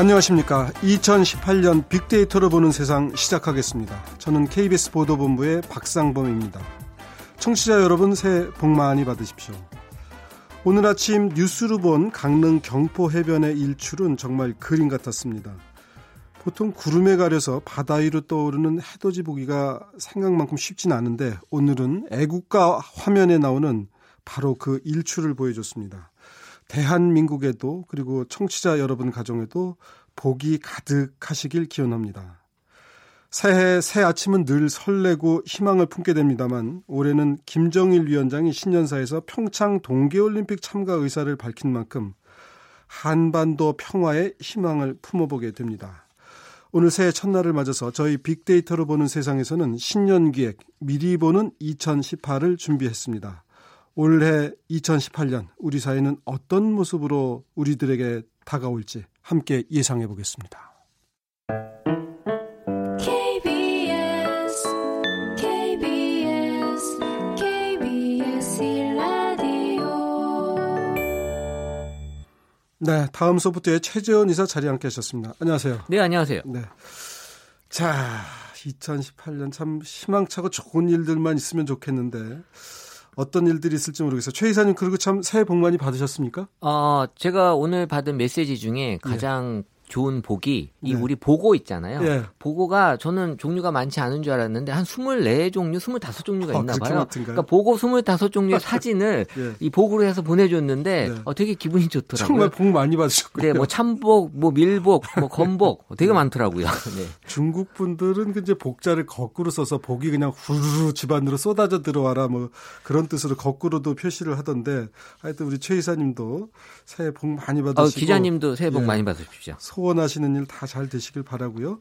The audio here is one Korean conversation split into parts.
안녕하십니까. 2018년 빅데이터로 보는 세상 시작하겠습니다. 저는 KBS 보도본부의 박상범입니다. 청취자 여러분 새해 복 많이 받으십시오. 오늘 아침 뉴스로 본 강릉 경포 해변의 일출은 정말 그림 같았습니다. 보통 구름에 가려서 바다 위로 떠오르는 해돋이 보기가 생각만큼 쉽진 않은데 오늘은 애국가 화면에 나오는 바로 그 일출을 보여줬습니다. 대한민국에도 그리고 청취자 여러분 가정에도 복이 가득하시길 기원합니다. 새해 새 아침은 늘 설레고 희망을 품게 됩니다만 올해는 김정일 위원장이 신년사에서 평창 동계올림픽 참가 의사를 밝힌 만큼 한반도 평화에 희망을 품어보게 됩니다. 오늘 새해 첫날을 맞아서 저희 빅데이터로 보는 세상에서는 신년 기획 미리 보는 2018을 준비했습니다. 올해 2018년 우리 사회는 어떤 모습으로 우리들에게 다가올지 함께 예상해 보겠습니다. 네, 다음 소프트의 최재원 이사 자리에 함께 하셨습니다. 안녕하세요. 네, 안녕하세요. 네. 자, 2018년 참 희망차고 좋은 일들만 있으면 좋겠는데 어떤 일들이 있을지 모르겠어요. 최 이사님 그리고 참 새해 복 많이 받으셨습니까? 어, 제가 오늘 받은 메시지 중에 가장 네. 좋은 복이 이 네. 우리 보고 있잖아요. 네. 보고가 저는 종류가 많지 않은 줄 알았는데 한 24종류, 25종류가 있나 봐요. 그러니까 보고 25종류의 사진을 네. 이 복으로 해서 보내줬는데 네. 어, 되게 기분이 좋더라고요. 정말 복 많이 받으셨고요. 네, 뭐 참복, 뭐 밀복, 뭐 건복 되게 네. 많더라고요. 네. 중국 분들은 이제 복자를 거꾸로 써서 복이 그냥 후루루 집안으로 쏟아져 들어와라 뭐 그런 뜻으로 거꾸로도 표시를 하던데 하여튼 우리 최 이사님도 새해 복 많이 받으시고 어, 기자님도 새해 복 예. 많이 받으십시오. 소원하시는 일 다 잘 되시길 바라고요.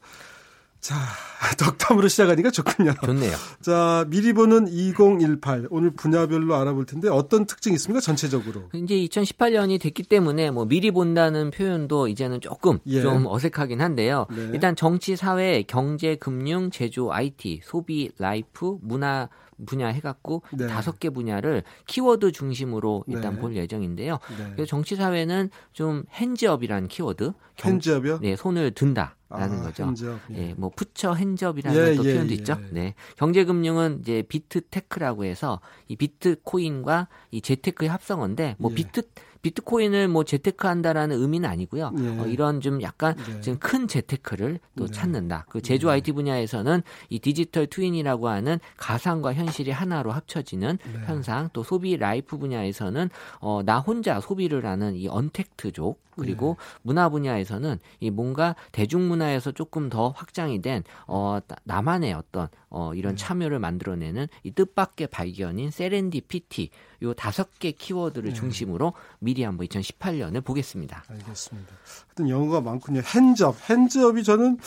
자, 덕담으로 시작하니까 좋군요. 좋네요. 자, 미리 보는 2018 오늘 분야별로 알아볼 텐데 어떤 특징이 있습니까? 전체적으로. 이제 2018년이 됐기 때문에 뭐 미리 본다는 표현도 이제는 조금 예. 좀 어색하긴 한데요. 네. 일단 정치, 사회, 경제, 금융, 제조, IT, 소비, life, 문화 분야 해갖고 네. 다섯 개 분야를 키워드 중심으로 일단 네. 볼 예정인데요. 네. 그래서 정치 사회는 좀 hands up이라는 키워드. hands up이요? 네, 손을 든다. 라는 아, 거죠. hands up, 예. 예, 뭐 put your hands up이라는 예, 또 예, 표현도 예. 있죠. 네. 경제금융은 이제 비트테크라고 해서 이 비트코인과 이 재테크의 합성어인데 뭐 예. 비트 비트코인을 뭐 재테크한다라는 의미는 아니고요. 네. 어, 이런 좀 약간 네. 지금 큰 재테크를 또 네. 찾는다. 그 제조 네. IT 분야에서는 이 digital twin이라고 하는 가상과 현실이 하나로 합쳐지는 네. 현상, 또 소비 life 분야에서는 어, 나 혼자 소비를 하는 이 untact족 그리고 네. 문화 분야에서는 이 뭔가 대중문화에서 조금 더 확장이 된 어, 나만의 어떤 어, 이런 참여를 만들어내는 이 뜻밖의 발견인 serendipity 요 다섯 개 키워드를 네. 중심으로 미리 한번 2018년을 보겠습니다. 알겠습니다. 하여튼 영어가 많군요. Hands up. Hands up이 저는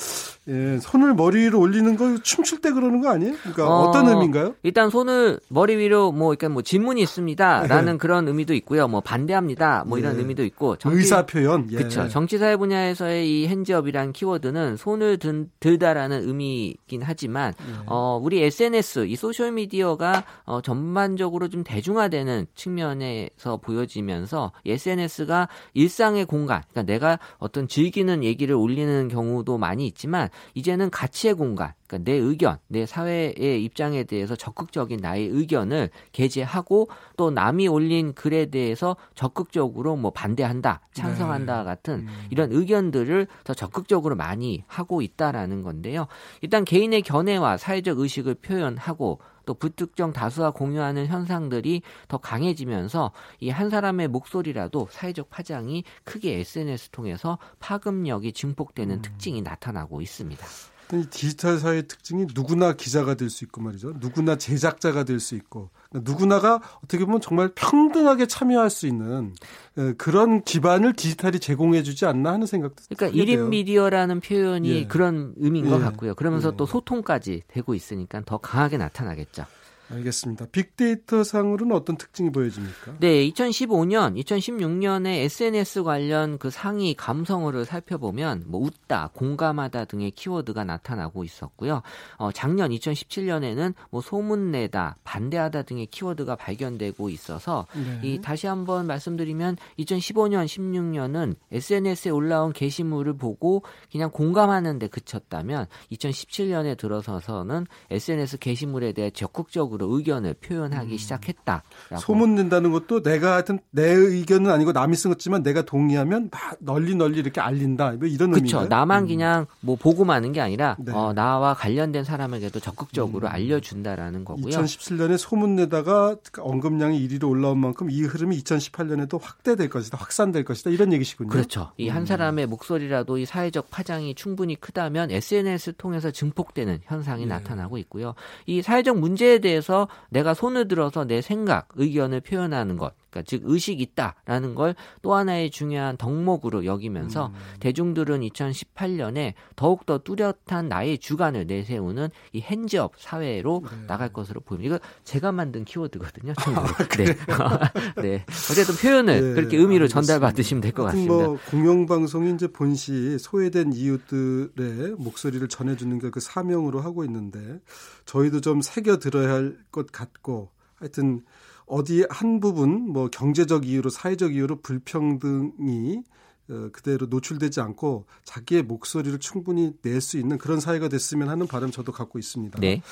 예, 손을 머리 위로 올리는 거 춤출 때 그러는 거 아니에요? 그러니까 어떤 의미인가요? 일단 손을 머리 위로 뭐 그러니까 뭐 질문이 있습니다라는 네. 그런 의미도 있고요. 뭐 반대합니다. 뭐 이런 네. 의미도 있고 정치, 의사 표현. 예. 그렇죠. 정치 사회 분야에서의 이 hands up이란 키워드는 손을 든, 들다라는 의미이긴 하지만 예. 어, 우리 SNS 이 소셜 미디어가 어, 전반적으로 좀 대중화 되는 측면에서 보여지면서 SNS가 일상의 공간, 그러니까 내가 어떤 즐기는 얘기를 올리는 경우도 많이 있지만 이제는 가치의 공간, 그러니까 내 의견, 내 사회의 입장에 대해서 적극적인 나의 의견을 게재하고 또 남이 올린 글에 대해서 적극적으로 뭐 반대한다, 찬성한다 네. 같은 음. 이런 의견들을 더 적극적으로 많이 하고 있다라는 건데요. 일단 개인의 견해와 사회적 의식을 표현하고 또 불특정 다수와 공유하는 현상들이 더 강해지면서 이 한 사람의 목소리라도 사회적 파장이 크게 SNS 통해서 파급력이 증폭되는 음. 특징이 나타나고 있습니다. 이 디지털 사회의 특징이 누구나 기자가 될 수 있고 말이죠. 누구나 제작자가 될 수 있고 그러니까 누구나가 어떻게 보면 정말 평등하게 참여할 수 있는 어, 그런 기반을 디지털이 제공해주지 않나 하는 생각도 그러니까 1인 미디어라는 표현이 예. 그런 의미인 예. 것 같고요. 그러면서 예. 또 소통까지 되고 있으니까 더 강하게 나타나겠죠. 알겠습니다. 빅데이터 상으로는 어떤 특징이 보여집니까? 네, 2015년, 2016년에 SNS 관련 그 상위 감성어를 살펴보면 뭐 웃다, 공감하다 등의 키워드가 나타나고 있었고요. 어, 작년 2017년에는 뭐 소문내다, 반대하다 등의 키워드가 발견되고 있어서 네. 이 다시 한번 말씀드리면 2015년, 16년은 SNS에 올라온 게시물을 보고 그냥 공감하는데 그쳤다면 2017년에 들어서서는 SNS 게시물에 대해 적극적으로 의견을 표현하기 음. 시작했다. 소문 낸다는 것도 내가 하여튼 내 의견은 아니고 남이 쓴 것지만 내가 동의하면 막 널리 널리 이렇게 알린다. 뭐 이런 의미죠. 그렇죠. 나만 음. 그냥 뭐 보고 마는 게 아니라 네. 어, 나와 관련된 사람에게도 적극적으로 음. 알려준다라는 거고요. 2017년에 소문 내다가 언급량이 1위로 올라온 만큼 이 흐름이 2018년에도 확대될 것이다, 확산될 것이다 이런 얘기시군요. 그렇죠. 이한 음. 사람의 목소리라도 이 사회적 파장이 충분히 크다면 SNS를 통해서 증폭되는 현상이 네. 나타나고 있고요. 이 사회적 문제에 대해서 내가 손을 들어서 내 생각, 의견을 표현하는 것, 그러니까 즉 의식이 있다라는 걸 또 하나의 중요한 덕목으로 여기면서 음. 대중들은 2018년에 더욱 더 뚜렷한 나의 주관을 내세우는 이 핸즈업 사회로 네. 나갈 것으로 보입니다. 이거 제가 만든 키워드거든요. 아, 네. 네. 어쨌든 표현을 네, 그렇게 의미로 전달받으시면 될 것 같습니다. 뭐 공영방송이 이제 본시 소외된 이웃들의 목소리를 전해주는 게 그 사명으로 하고 있는데 저희도 좀 새겨 들어야 할 것 같고 하여튼 어디 한 부분 뭐 경제적 이유로 사회적 이유로 불평등이 어, 그대로 노출되지 않고 자기의 목소리를 충분히 낼 수 있는 그런 사회가 됐으면 하는 바람 저도 갖고 있습니다. 네.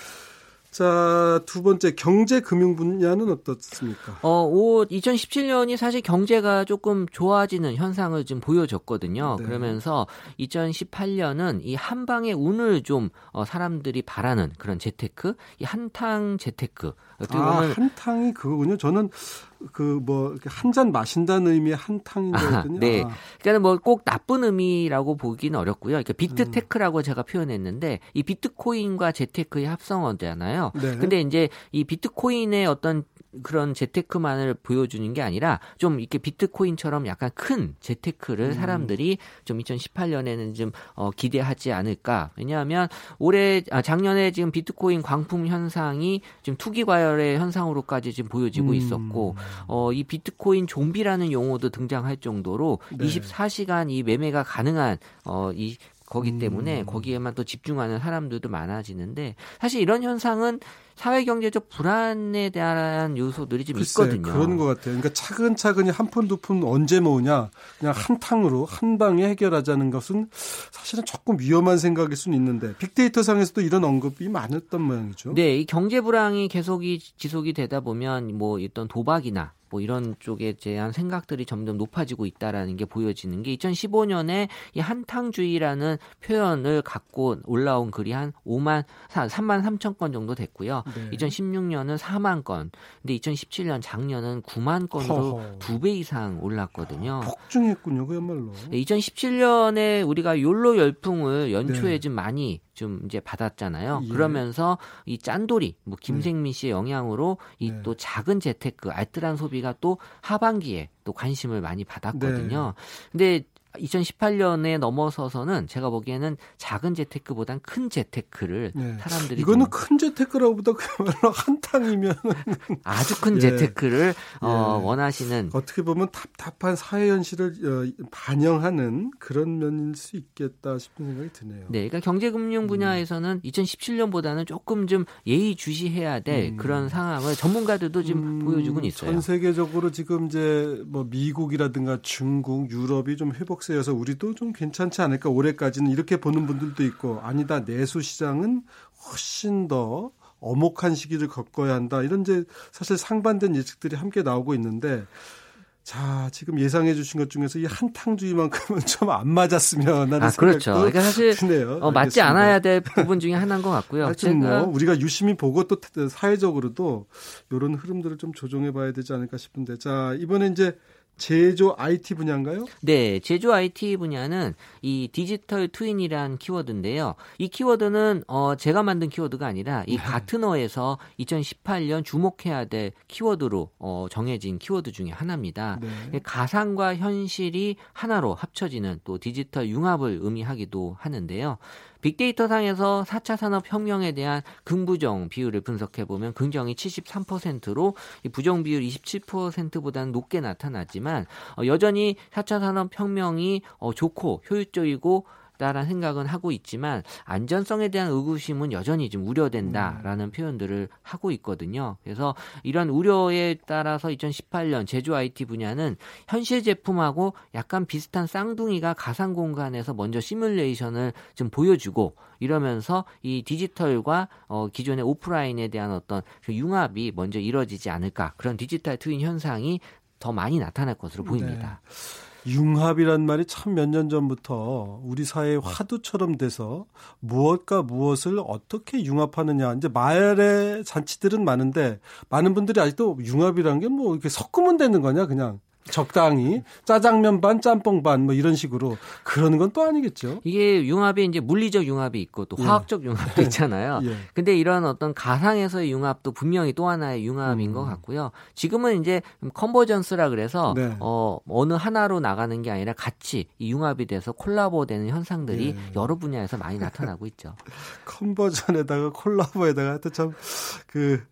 자, 두 번째 경제 금융 분야는 어떻습니까? 어, 오 2017년이 사실 경제가 조금 좋아지는 현상을 좀 보여줬거든요. 네. 그러면서 2018년은 이 한방의 운을 좀 어, 사람들이 바라는 그런 재테크, 이 한탕 재테크. 아, 한탕이 그거군요. 저는 그뭐한 잔 마신다는 의미의 한탕인거든요. 네. 아. 그러니까 뭐 꼭 나쁜 의미라고 보기는 어렵고요. 그러니까 비트테크라고 음. 제가 표현했는데 이 비트코인과 재테크의 합성어잖아요. 네. 근데 이제 이 비트코인의 어떤 그런 재테크만을 보여주는 게 아니라 좀 이렇게 비트코인처럼 약간 큰 재테크를 음. 사람들이 좀 2018년에는 좀 어, 기대하지 않을까. 왜냐하면 올해 아, 작년에 지금 비트코인 광풍 현상이 지금 투기 과열의 현상으로까지 지금 보여지고 음. 있었고 어, 이 비트코인 좀비라는 용어도 등장할 정도로 네. 24시간 이 매매가 가능한 어, 이 거기 때문에 음. 거기에만 또 집중하는 사람들도 많아지는데 사실 이런 현상은 사회 경제적 불안에 대한 요소들이 좀 글쎄, 있거든요. 그런 것 같아요. 그러니까 차근차근히 한 푼두푼 언제 모으냐 그냥 한 탕으로 한 방에 해결하자는 것은 사실은 조금 위험한 생각일 수는 있는데 빅데이터 상에서도 이런 언급이 많았던 모양이죠. 네, 이 경제 불황이 계속이 지속이 되다 보면 뭐 어떤 도박이나 뭐 이런 쪽에 대한 생각들이 점점 높아지고 있다라는 게 보여지는 게 2015년에 이 한탕주의라는 표현을 갖고 올라온 글이 한 5만 3만 3천 건 정도 됐고요. 네. 2016년은 4만 건. 근데 2017년 작년은 9만 건으로 두 배 이상 올랐거든요. 폭증했군요, 그야말로. 네, 2017년에 우리가 욜로 열풍을 연초에 네. 좀 많이 좀 이제 받았잖아요. 예. 그러면서 이 짠돌이 뭐 김생민 씨의 영향으로 이또 네. 작은 재테크 알뜰한 소비가 또 하반기에 또 관심을 많이 받았거든요. 네. 근데 2018년에 넘어서서는 제가 보기에는 작은 재테크보단 큰 재테크를 네. 사람들이 이거는 큰 재테크라고보다 그야말로 한탕이면 아주 큰 예. 재테크를 어, 예. 원하시는 어떻게 보면 답답한 사회 현실을 어, 반영하는 그런 면일 수 있겠다 싶은 생각이 드네요. 네, 그러니까 경제금융 분야에서는 음. 2017년보다는 조금 좀 예의 주시해야 될 음. 그런 상황을 전문가들도 지금 음, 보여주고 있어요. 전 세계적으로 지금 이제 뭐 미국이라든가 중국, 유럽이 좀 회복 속세여서 우리도 좀 괜찮지 않을까 올해까지는 이렇게 보는 분들도 있고 아니다 내수 시장은 훨씬 더 어목한 시기를 겪어야 한다 이런 이제 사실 상반된 예측들이 함께 나오고 있는데 자, 지금 예상해 주신 것 중에서 이 한탕주의만큼은 좀 안 맞았으면 하는 아, 그렇죠. 그러니까 사실 어, 맞지 않아야 될 부분 중에 하나인 것 같고요. 하여튼 뭐 우리가 유심히 보고 또 사회적으로도 이런 흐름들을 좀 조정해 봐야 되지 않을까 싶은데 자, 이번에 이제 제조 IT 분야인가요? 네, 제조 IT 분야는 이 디지털 트윈이란 키워드인데요. 이 키워드는 어 제가 만든 키워드가 아니라 이 네. 가트너에서 2018년 주목해야 될 키워드로 어 정해진 키워드 중에 하나입니다. 네. 가상과 현실이 하나로 합쳐지는 또 디지털 융합을 의미하기도 하는데요. 빅데이터 상에서 4차 산업혁명에 대한 긍부정 비율을 분석해 보면 긍정이 73%로 부정 비율 27%보다는 높게 나타났지만 어, 여전히 4차 산업혁명이 어, 좋고 효율적이고 있다라는 생각은 하고 있지만 안전성에 대한 의구심은 여전히 좀 우려된다라는 음. 표현들을 하고 있거든요. 그래서 이런 우려에 따라서 2018년 제조 IT 분야는 현실 제품하고 약간 비슷한 쌍둥이가 가상 공간에서 먼저 시뮬레이션을 좀 보여주고 이러면서 이 디지털과 어, 기존의 오프라인에 대한 어떤 그 융합이 먼저 이뤄지지 않을까 그런 디지털 트윈 현상이 더 많이 나타날 것으로 보입니다. 네. 융합이란 말이 참 몇 년 전부터 우리 사회의 화두처럼 돼서 무엇과 무엇을 어떻게 융합하느냐. 이제 말의 잔치들은 많은데 많은 분들이 아직도 융합이란 게뭐 이렇게 섞으면 되는 거냐 그냥 적당히 짜장면 반 짬뽕 반 뭐 이런 식으로 그러는 건 또 아니겠죠. 이게 융합이 이제 물리적 융합이 있고 또 예. 화학적 예. 융합도 있잖아요. 예. 근데 이런 어떤 가상에서의 융합도 분명히 또 하나의 융합인 음. 것 같고요. 지금은 이제 컨버전스라 그래서 네. 어 어느 하나로 나가는 게 아니라 같이 이 융합이 돼서 콜라보되는 현상들이 예. 여러 분야에서 많이 나타나고 있죠. 컨버전에다가 콜라보에다가 하여튼 참그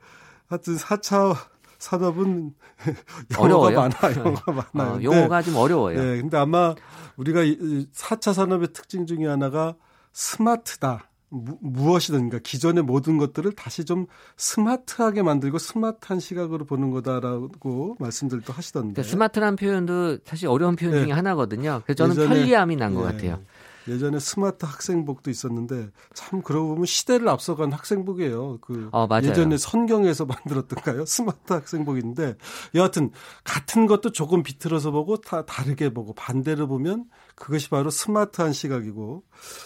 하여튼 4차 산업은 어려워요. 많아, 영어가 많아요. 어, 용어가 좀 어려워요. 네, 근데 아마 우리가 4차 산업의 특징 중에 하나가 스마트다. 무, 무엇이든 그러니까 기존의 모든 것들을 다시 좀 스마트하게 만들고 스마트한 시각으로 보는 거다라고 말씀들도 하시던데. 그러니까 스마트란 표현도 사실 어려운 표현 네. 중에 하나거든요. 그래서 저는 예전에, 편리함이 난것 네. 같아요. 예전에 스마트 학생복도 있었는데 참 그러고 보면 시대를 앞서간 학생복이에요. 그 어, 예전에 선경에서 만들었던가요? 스마트 학생복인데 여하튼 같은 것도 조금 비틀어서 보고 다 다르게 보고 반대로 보면 그것이 바로 스마트한 시각이고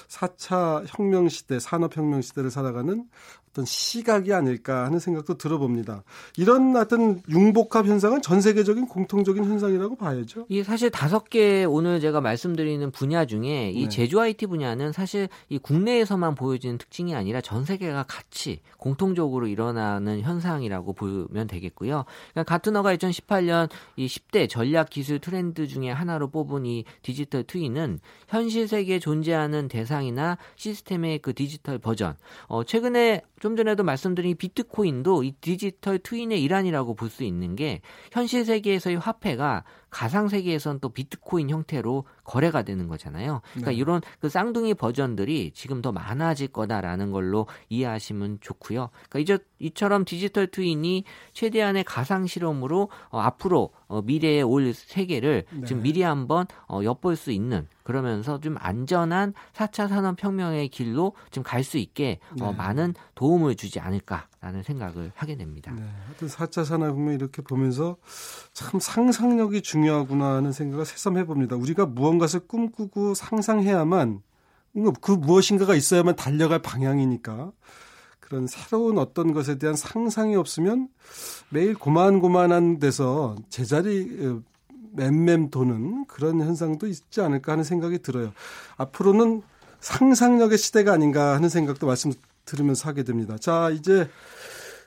4차 혁명 시대, 산업 혁명 시대를 살아가는 어떤 시각이 아닐까 하는 생각도 들어봅니다. 이런 어떤 융복합 현상은 전 세계적인 공통적인 현상이라고 봐야죠. 이 사실 다섯 개 오늘 제가 말씀드리는 분야 중에 이 네. 제조 IT 분야는 사실 이 국내에서만 보여지는 특징이 아니라 전 세계가 같이 공통적으로 일어나는 현상이라고 보면 되겠고요. 그러니까 가트너가 2018년 이 10대 전략 기술 트렌드 중에 하나로 뽑은 이 디지털 트윈은 현실 세계에 존재하는 대상이나 시스템의 그 디지털 버전. 어, 최근에 좀 전에도 말씀드린 비트코인도 이 디지털 트윈의 일환이라고 볼 수 있는 게 현실 세계에서의 화폐가 가상 세계에선 또 비트코인 형태로 거래가 되는 거잖아요. 그러니까 네. 이런 그 쌍둥이 버전들이 지금 더 많아질 거다라는 걸로 이해하시면 좋고요. 그러니까 이제 이처럼 디지털 twin이 최대한의 가상 실험으로 어, 앞으로 어, 미래에 올 세계를 네. 지금 미리 한번 어, 엿볼 수 있는 그러면서 좀 안전한 4차 산업 혁명의 길로 좀갈수 있게 어, 네. 어, 많은 도움을 주지 않을까 라는 생각을 하게 됩니다. 네. 하여튼 4차 산업혁명 이렇게 보면서 참 상상력이 중요하구나 하는 생각을 새삼 해봅니다. 우리가 무언가를 꿈꾸고 상상해야만 그 무엇인가가 있어야만 달려갈 방향이니까 그런 새로운 어떤 것에 대한 상상이 없으면 매일 고만고만한 데서 제자리 어, 맴맴 도는 그런 현상도 있지 않을까 하는 생각이 들어요. 앞으로는 상상력의 시대가 아닌가 하는 생각도 말씀 들으면서 하게 됩니다. 자, 이제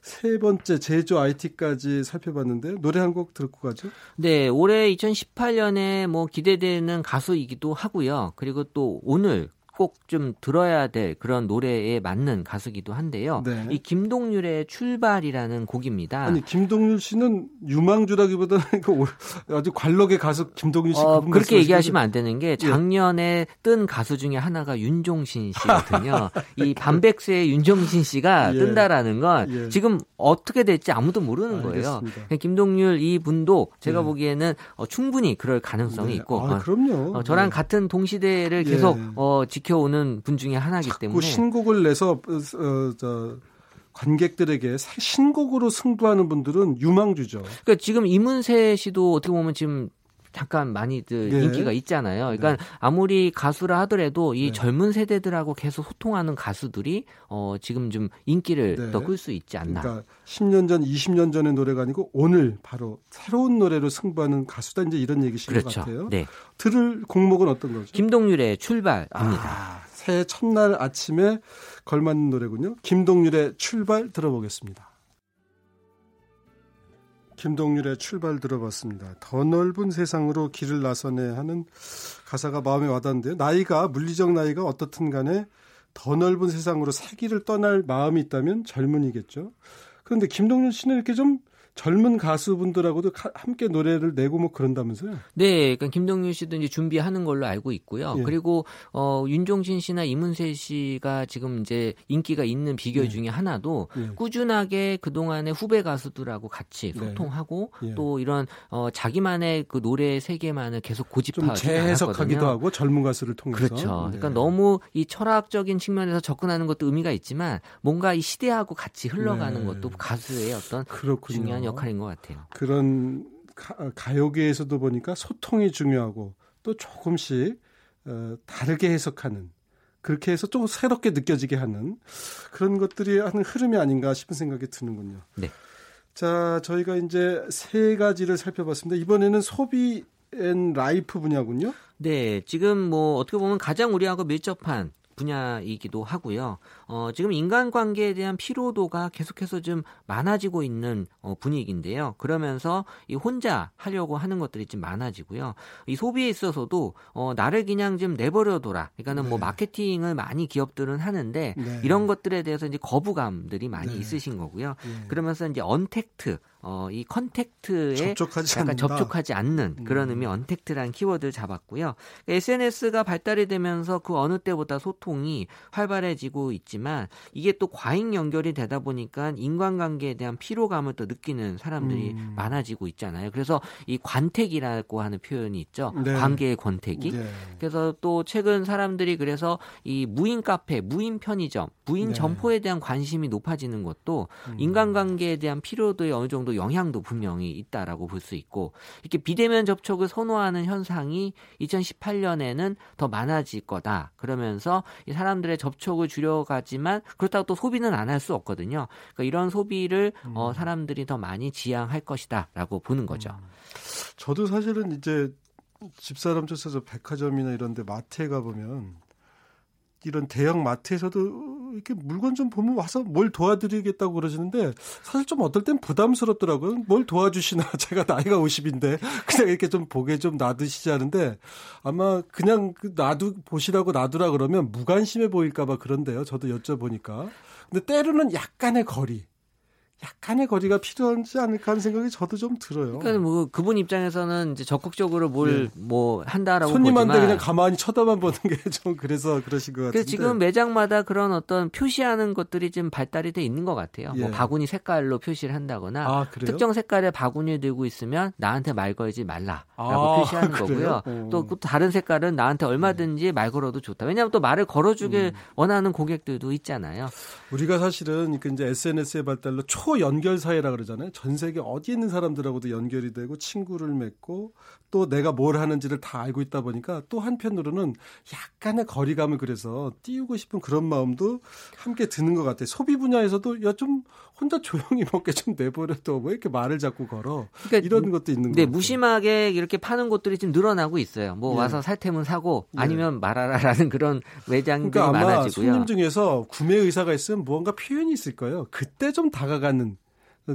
세 번째 제조 IT까지 살펴봤는데 노래 한곡 듣고 가죠. 네, 올해 2018년에 뭐 기대되는 가수이기도 하고요. 그리고 또 오늘 꼭 좀 들어야 될 그런 노래에 맞는 가수기도 한데요. 네. 이 김동률의 출발이라는 곡입니다. 아니 김동률 씨는 유망주라기보다는 아주 관록의 가수 김동률 씨 어, 그렇게 얘기하시면 안 되는 게 예. 작년에 예. 뜬 가수 중에 하나가 윤종신 씨거든요. 이 반백세의 윤종신 씨가 예. 뜬다라는 건 예. 지금 어떻게 될지 아무도 모르는 거예요. 알겠습니다. 김동률 이 분도 제가 예. 보기에는 어, 충분히 그럴 가능성이 네. 있고 아, 그럼요. 어, 저랑 네. 같은 동시대를 계속 어, 지 켜오는 분 중에 하나이기 때문에 신곡을 내서 어, 저 관객들에게 신곡으로 승부하는 분들은 유망주죠. 그러니까 지금 이문세 씨도 어떻게 보면 지금 잠깐 많이들 네. 인기가 있잖아요. 그러니까 네. 아무리 가수라 하더라도 이 네. 젊은 세대들하고 계속 소통하는 가수들이 어 지금 좀 인기를 네. 더끌 수 있지 않나. 그러니까 10년 전, 20년 전의 노래가 아니고 오늘 바로 새로운 노래로 승부하는 가수다 이제 이런 얘기신 그렇죠. 것 같아요. 네. 들을 곡목은 어떤 거죠? 김동률의 출발입니다. 아, 새해 첫날 아침에 걸맞는 노래군요. 김동률의 출발 들어보겠습니다. 김동률의 출발 들어봤습니다. 더 넓은 세상으로 길을 나서네 하는 가사가 마음에 와닿는데요. 나이가 물리적 나이가 어떻든 간에 더 넓은 세상으로 살기를 떠날 마음이 있다면 젊은이겠죠. 그런데 김동률 씨는 이렇게 좀 젊은 가수분들하고도 함께 노래를 내고 뭐 그런다면서요? 네, 그러니까 김동률 씨도 이제 준비하는 걸로 알고 있고요. 예. 그리고 어 윤종신 씨나 이문세 씨가 지금 이제 인기가 있는 비결 예. 중에 하나도 예. 꾸준하게 그 동안의 후배 가수들하고 같이 네. 소통하고 네. 또 이런 어 자기만의 그 노래 세계만을 계속 고집하고 재해석하기도 하고 젊은 가수를 통해서 그렇죠. 그러니까 네. 너무 이 철학적인 측면에서 접근하는 것도 의미가 있지만 뭔가 이 시대하고 같이 흘러가는 네. 것도 가수의 어떤 그렇군요. 중요한 역할인 것 같아요. 그런 가, 요계에서도 보니까 소통이 중요하고 또 조금씩 어, 다르게 해석하는 그렇게 해서 좀 새롭게 느껴지게 하는 그런 것들이 하는 흐름이 아닌가 싶은 생각이 드는군요. 네. 자, 저희가 이제 세 가지를 살펴봤습니다. 이번에는 소비 and life 분야군요. 네, 지금 뭐 어떻게 보면 가장 우리하고 밀접한 분야이기도 하고요. 어, 지금 인간관계에 대한 피로도가 계속해서 좀 많아지고 있는 어, 분위기인데요. 그러면서 이 혼자 하려고 하는 것들이 좀 많아지고요. 이 소비에 있어서도 어, 나를 그냥 좀 내버려둬라. 그러니까는 뭐 네. 뭐 마케팅을 많이 기업들은 하는데 네. 이런 것들에 대해서 이제 거부감들이 많이 네. 있으신 거고요. 네. 그러면서 이제 언택트 어, 이 contact에 접촉하지 약간 않는다. 접촉하지 않는 그런 음. 의미 untact라는 키워드를 잡았고요. SNS가 발달이 되면서 그 어느 때보다 소통이 활발해지고 있지만 이게 또 과잉 연결이 되다 보니까 인간관계에 대한 피로감을 또 느끼는 사람들이 음. 많아지고 있잖아요. 그래서 이 관택이라고 하는 표현이 있죠. 네. 관계의 권택이. 네. 그래서 또 최근 사람들이 그래서 이 무인 카페, 무인 편의점, 무인 네. 점포에 대한 관심이 높아지는 것도 음. 인간관계에 대한 피로도에 어느 정도 영향도 분명히 있다라고 볼 수 있고 이렇게 비대면 접촉을 선호하는 현상이 2018년에는 더 많아질 거다. 그러면서 이 사람들의 접촉을 줄여가지만 그렇다고 또 소비는 안 할 수 없거든요. 그러니까 이런 소비를 어, 음. 어, 사람들이 더 많이 지향할 것이다라고 보는 거죠. 음. 저도 사실은 이제 집사람 쫓아서 백화점이나 이런 데 마트에 가 보면 이런 대형 마트에서도 이렇게 물건 좀 보면 와서 뭘 도와드리겠다고 그러시는데 사실 좀 어떨 땐 부담스럽더라고요. 뭘 도와주시나 제가 나이가 50인데 그냥 이렇게 좀 보게 좀 놔두시지 않은데 아마 그냥 그 놔두 보시라고 놔두라 그러면 무관심해 보일까봐 그런데요. 저도 여쭤보니까 근데 때로는 약간의 거리 약간의 거리가 필요하지 않을까 하는 생각이 저도 좀 들어요. 그러니까 뭐 그분 입장에서는 이제 적극적으로 뭘뭐 네. 뭐 한다라고 손님한테 보지만 그냥 가만히 쳐다만 보는 게 좀 그래서 그러신 것 같은데. 지금 매장마다 그런 어떤 표시하는 것들이 좀 발달이 돼 있는 것 같아요. 뭐 예. 뭐 바구니 색깔로 표시를 한다거나 아, 특정 색깔의 바구니를 들고 있으면 나한테 말 걸지 말라라고 아, 표시하는 거고요. 어. 또 다른 색깔은 나한테 얼마든지 말 걸어도 좋다. 왜냐하면 또 말을 걸어주길 음. 원하는 고객들도 있잖아요. 우리가 사실은 그 이제 SNS의 발달로 초 연결 사회라 그러잖아요. 전 세계 어디 있는 사람들하고도 연결이 되고 친구를 맺고 또 내가 뭘 하는지를 다 알고 있다 보니까 또 한편으로는 약간의 거리감을 그래서 띄우고 싶은 그런 마음도 함께 드는 것 같아요. 소비 분야에서도 야 좀 혼자 조용히 먹게 좀 내버려둬 왜 이렇게 말을 자꾸 걸어 그러니까, 이런 것도 있는 네, 무심하게 이렇게 파는 곳들이 지금 늘어나고 있어요. 뭐 예. 와서 살 테면 사고 예. 아니면 예. 말하라라는 그런 매장들이 그러니까 아마 많아지고요. 손님 중에서 구매 의사가 있으면 무언가 표현이 있을 거예요. 그때 좀 다가 가는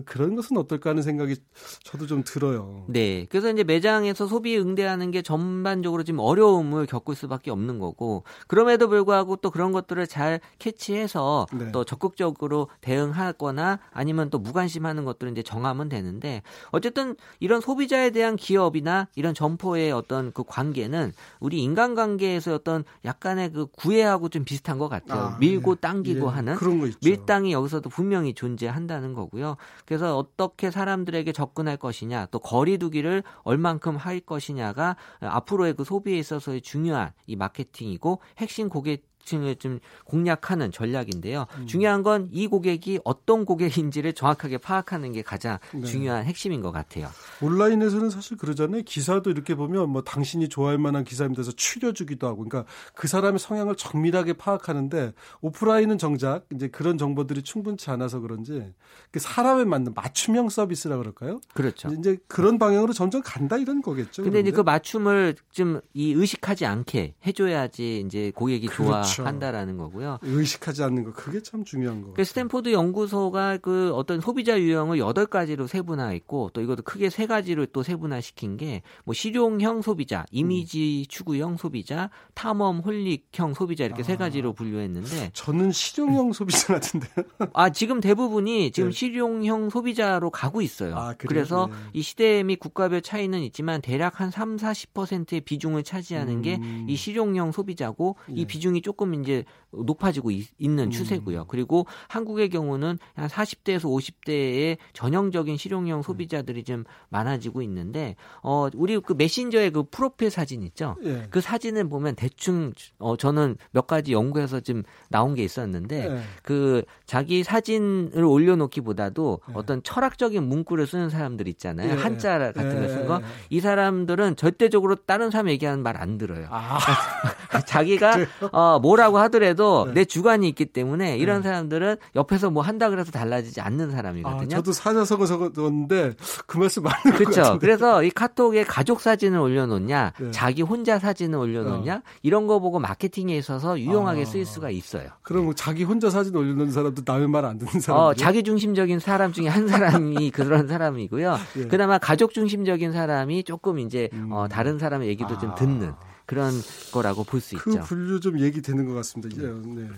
그런 것은 어떨까 하는 생각이 저도 좀 들어요. 네. 그래서 이제 매장에서 소비 응대하는 게 전반적으로 지금 어려움을 겪을 수밖에 없는 거고 그럼에도 불구하고 또 그런 것들을 잘 캐치해서 네. 또 적극적으로 대응하거나 아니면 또 무관심하는 것들을 이제 정하면 되는데 어쨌든 이런 소비자에 대한 기업이나 이런 점포의 어떤 그 관계는 우리 인간관계에서 어떤 약간의 그 구애하고 좀 비슷한 것 같아요. 아, 밀고 예. 당기고 예. 하는 밀당이 여기서도 분명히 존재한다는 거고요. 그래서 어떻게 사람들에게 접근할 것이냐, 또 거리두기를 얼만큼 할 것이냐가 앞으로의 그 소비에 있어서의 중요한 이 마케팅이고 핵심 고객 층을 좀 공략하는 전략인데요. 음. 중요한 건 이 고객이 어떤 고객인지를 정확하게 파악하는 게 가장 네. 중요한 핵심인 것 같아요. 온라인에서는 사실 그러잖아요. 기사도 이렇게 보면 뭐 당신이 좋아할 만한 기사입니다 해서 추려주기도 하고, 그러니까 그 사람의 성향을 정밀하게 파악하는데 오프라인은 정작 이제 그런 정보들이 충분치 않아서 그런지 그 사람에 맞는 맞춤형 서비스라 그럴까요? 그렇죠. 이제 그런 방향으로 점점 간다 이런 거겠죠. 근데 그런데? 이제 그 맞춤을 좀 이 의식하지 않게 해줘야지 이제 고객이 그렇죠. 그렇죠. 한다라는 거고요. 의식하지 않는 거 그게 참 중요한 거. 그 스탠포드 연구소가 그 어떤 소비자 유형을 여덟 가지로 세분화했고 또 이것도 크게 세 가지로 또 세분화시킨 게 뭐 실용형 소비자, 이미지 음. 추구형 소비자, 탐험 holic형 소비자 이렇게 아. 세 가지로 분류했는데 저는 실용형 소비자 같은데. 아 지금 대부분이 지금 네. 실용형 소비자로 가고 있어요. 아, 그래서 네. 이 시대 및 국가별 차이는 있지만 대략 한 3, 40%의 비중을 차지하는 음. 게이 실용형 소비자고 네. 이 비중이 조금 이제 높아지고 있, 는 음. 추세고요. 그리고 한국의 경우는 한 40대에서 50대의 전형적인 실용형 소비자들이 좀 많아지고 있는데 어 우리 그 메신저의 그 프로필 사진 있죠. 예. 그 사진을 보면 대충 어 저는 몇 가지 연구해서 좀 나온 게 있었는데 예. 그 자기 사진을 올려놓기보다도 예. 어떤 철학적인 문구를 쓰는 사람들 있잖아요. 예. 한자 같은 걸쓴 거. 이 사람들은 절대적으로 다른 사람 얘기하는 말 안 들어요. 아. 자기가 어 뭐라고 하더라도 네. 내 주관이 있기 때문에 이런 네. 사람들은 옆에서 뭐 한다 그래서 달라지지 않는 사람이거든요. 아, 저도 사자성어 적었는데 그 말씀 맞는 그렇죠. 그래서 이 카톡에 가족 사진을 올려놓냐, 네. 자기 혼자 사진을 올려놓냐 어. 이런 거 보고 마케팅에 있어서 유용하게 아. 쓰일 수가 있어요. 그럼 뭐 자기 혼자 사진 올려놓는 사람도 남의 말 안 듣는 사람? 어, 자기 중심적인 사람 중에 한 사람이 그런 사람이고요. 예. 그나마 가족 중심적인 사람이 조금 이제 음. 어, 다른 사람의 얘기도 아. 좀 듣는. 그런 거라고 볼수 그 있죠. 그 분류 좀 얘기되는 것 같습니다. 이제 네.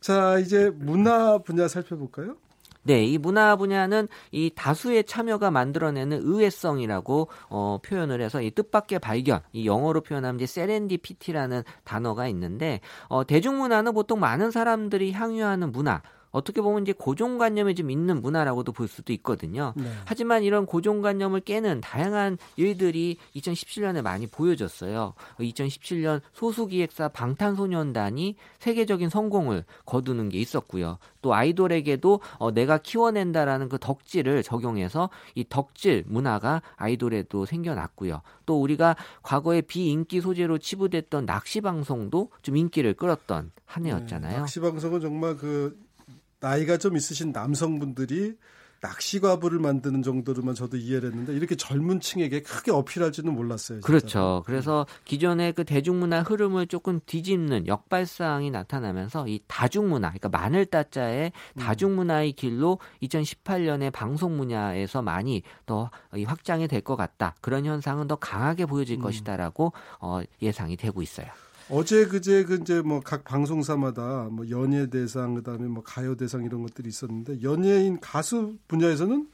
자 이제 문화 분야 살펴볼까요? 네, 이 문화 분야는 이 다수의 참여가 만들어내는 의외성이라고 어, 표현을 해서 이 뜻밖의 발견, 이 영어로 표현하면 이제 세렌디피티라는 단어가 있는데 어, 대중문화는 보통 많은 사람들이 향유하는 문화, 어떻게 보면 이제 고정관념에 좀 있는 문화라고도 볼 수도 있거든요. 네. 하지만 이런 고정관념을 깨는 다양한 일들이 2017년에 많이 보여졌어요. 2017년 소수기획사 방탄소년단이 세계적인 성공을 거두는 게 있었고요. 또 아이돌에게도 어, 내가 키워낸다라는 그 덕질을 적용해서 이 덕질 문화가 아이돌에도 생겨났고요. 또 우리가 과거에 비인기 소재로 치부됐던 낚시 방송도 좀 인기를 끌었던 한 해였잖아요. 네, 낚시 방송은 정말 그 나이가 좀 있으신 남성분들이 낚시과부를 만드는 정도로만 저도 이해를 했는데 이렇게 젊은 층에게 크게 어필할 줄은 몰랐어요. 진짜. 그렇죠. 그래서 기존의 그 대중문화 흐름을 조금 뒤집는 역발상이 나타나면서 이 다중문화, 그러니까 마늘 따자의 음. 다중문화의 길로 2018년에 방송 분야에서 많이 더 확장이 될 것 같다. 그런 현상은 더 강하게 보여질 음. 것이다라고 어, 예상이 되고 있어요. 어제 그제 그 이제 뭐 각 방송사마다 뭐 연예 대상 그다음에 뭐 가요 대상 이런 것들이 있었는데 연예인 가수 분야에서는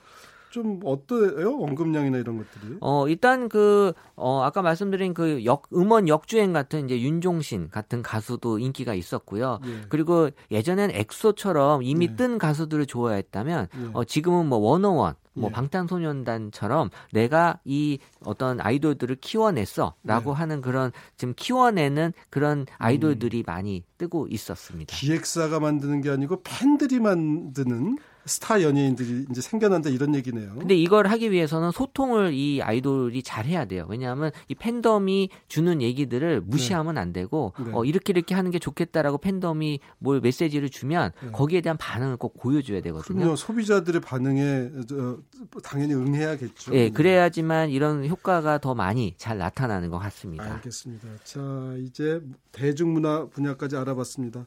좀 어때요? 언급량이나 이런 것들이? 어, 일단 그, 어, 아까 말씀드린 그 역, 음원 역주행 같은 이제 윤종신 같은 가수도 인기가 있었고요. 예. 그리고 예전엔 엑소처럼 이미 예. 뜬 가수들을 좋아했다면, 예. 어, 지금은 뭐 원어원, 뭐 예. 방탄소년단처럼 내가 이 어떤 아이돌들을 키워냈어라고 네. 하는 그런 지금 키워내는 그런 아이돌들이 음. 많이 뜨고 있었습니다. 기획사가 만드는 게 아니고 팬들이 만드는 스타 연예인들이 이제 생겨난다 이런 얘기네요. 근데 이걸 하기 위해서는 소통을 이 아이돌이 잘 해야 돼요. 왜냐하면 이 팬덤이 주는 얘기들을 무시하면 네. 안 되고 네. 어, 이렇게 이렇게 하는 게 좋겠다라고 팬덤이 뭘 메시지를 주면 네. 거기에 대한 반응을 꼭 보여줘야 되거든요. 그럼요. 소비자들의 반응에 저, 당연히 응해야겠죠. 예, 네, 그래야지만 이런 효과가 더 많이 잘 나타나는 것 같습니다. 알겠습니다. 자, 이제 대중문화 분야까지 알아봤습니다.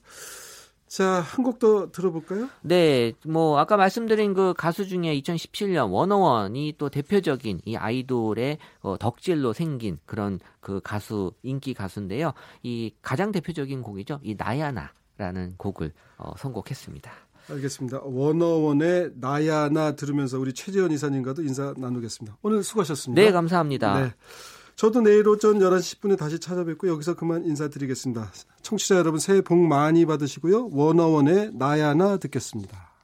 자, 한 곡 더 들어볼까요? 네, 뭐 아까 말씀드린 그 가수 중에 2017년 워너원이 또 대표적인 이 아이돌의 어, 덕질로 생긴 그런 그 가수 인기 가수인데요. 이 가장 대표적인 곡이죠. 이 나야나라는 곡을 어, 선곡했습니다. 알겠습니다. 워너원의 나야나 들으면서 우리 최재현 이사님과도 인사 나누겠습니다. 오늘 수고하셨습니다. 네, 감사합니다. 네. 저도 내일 오전 11시 10분에 다시 찾아뵙고 여기서 그만 인사드리겠습니다. 청취자 여러분 새해 복 많이 받으시고요. 워너원의 나야나 듣겠습니다.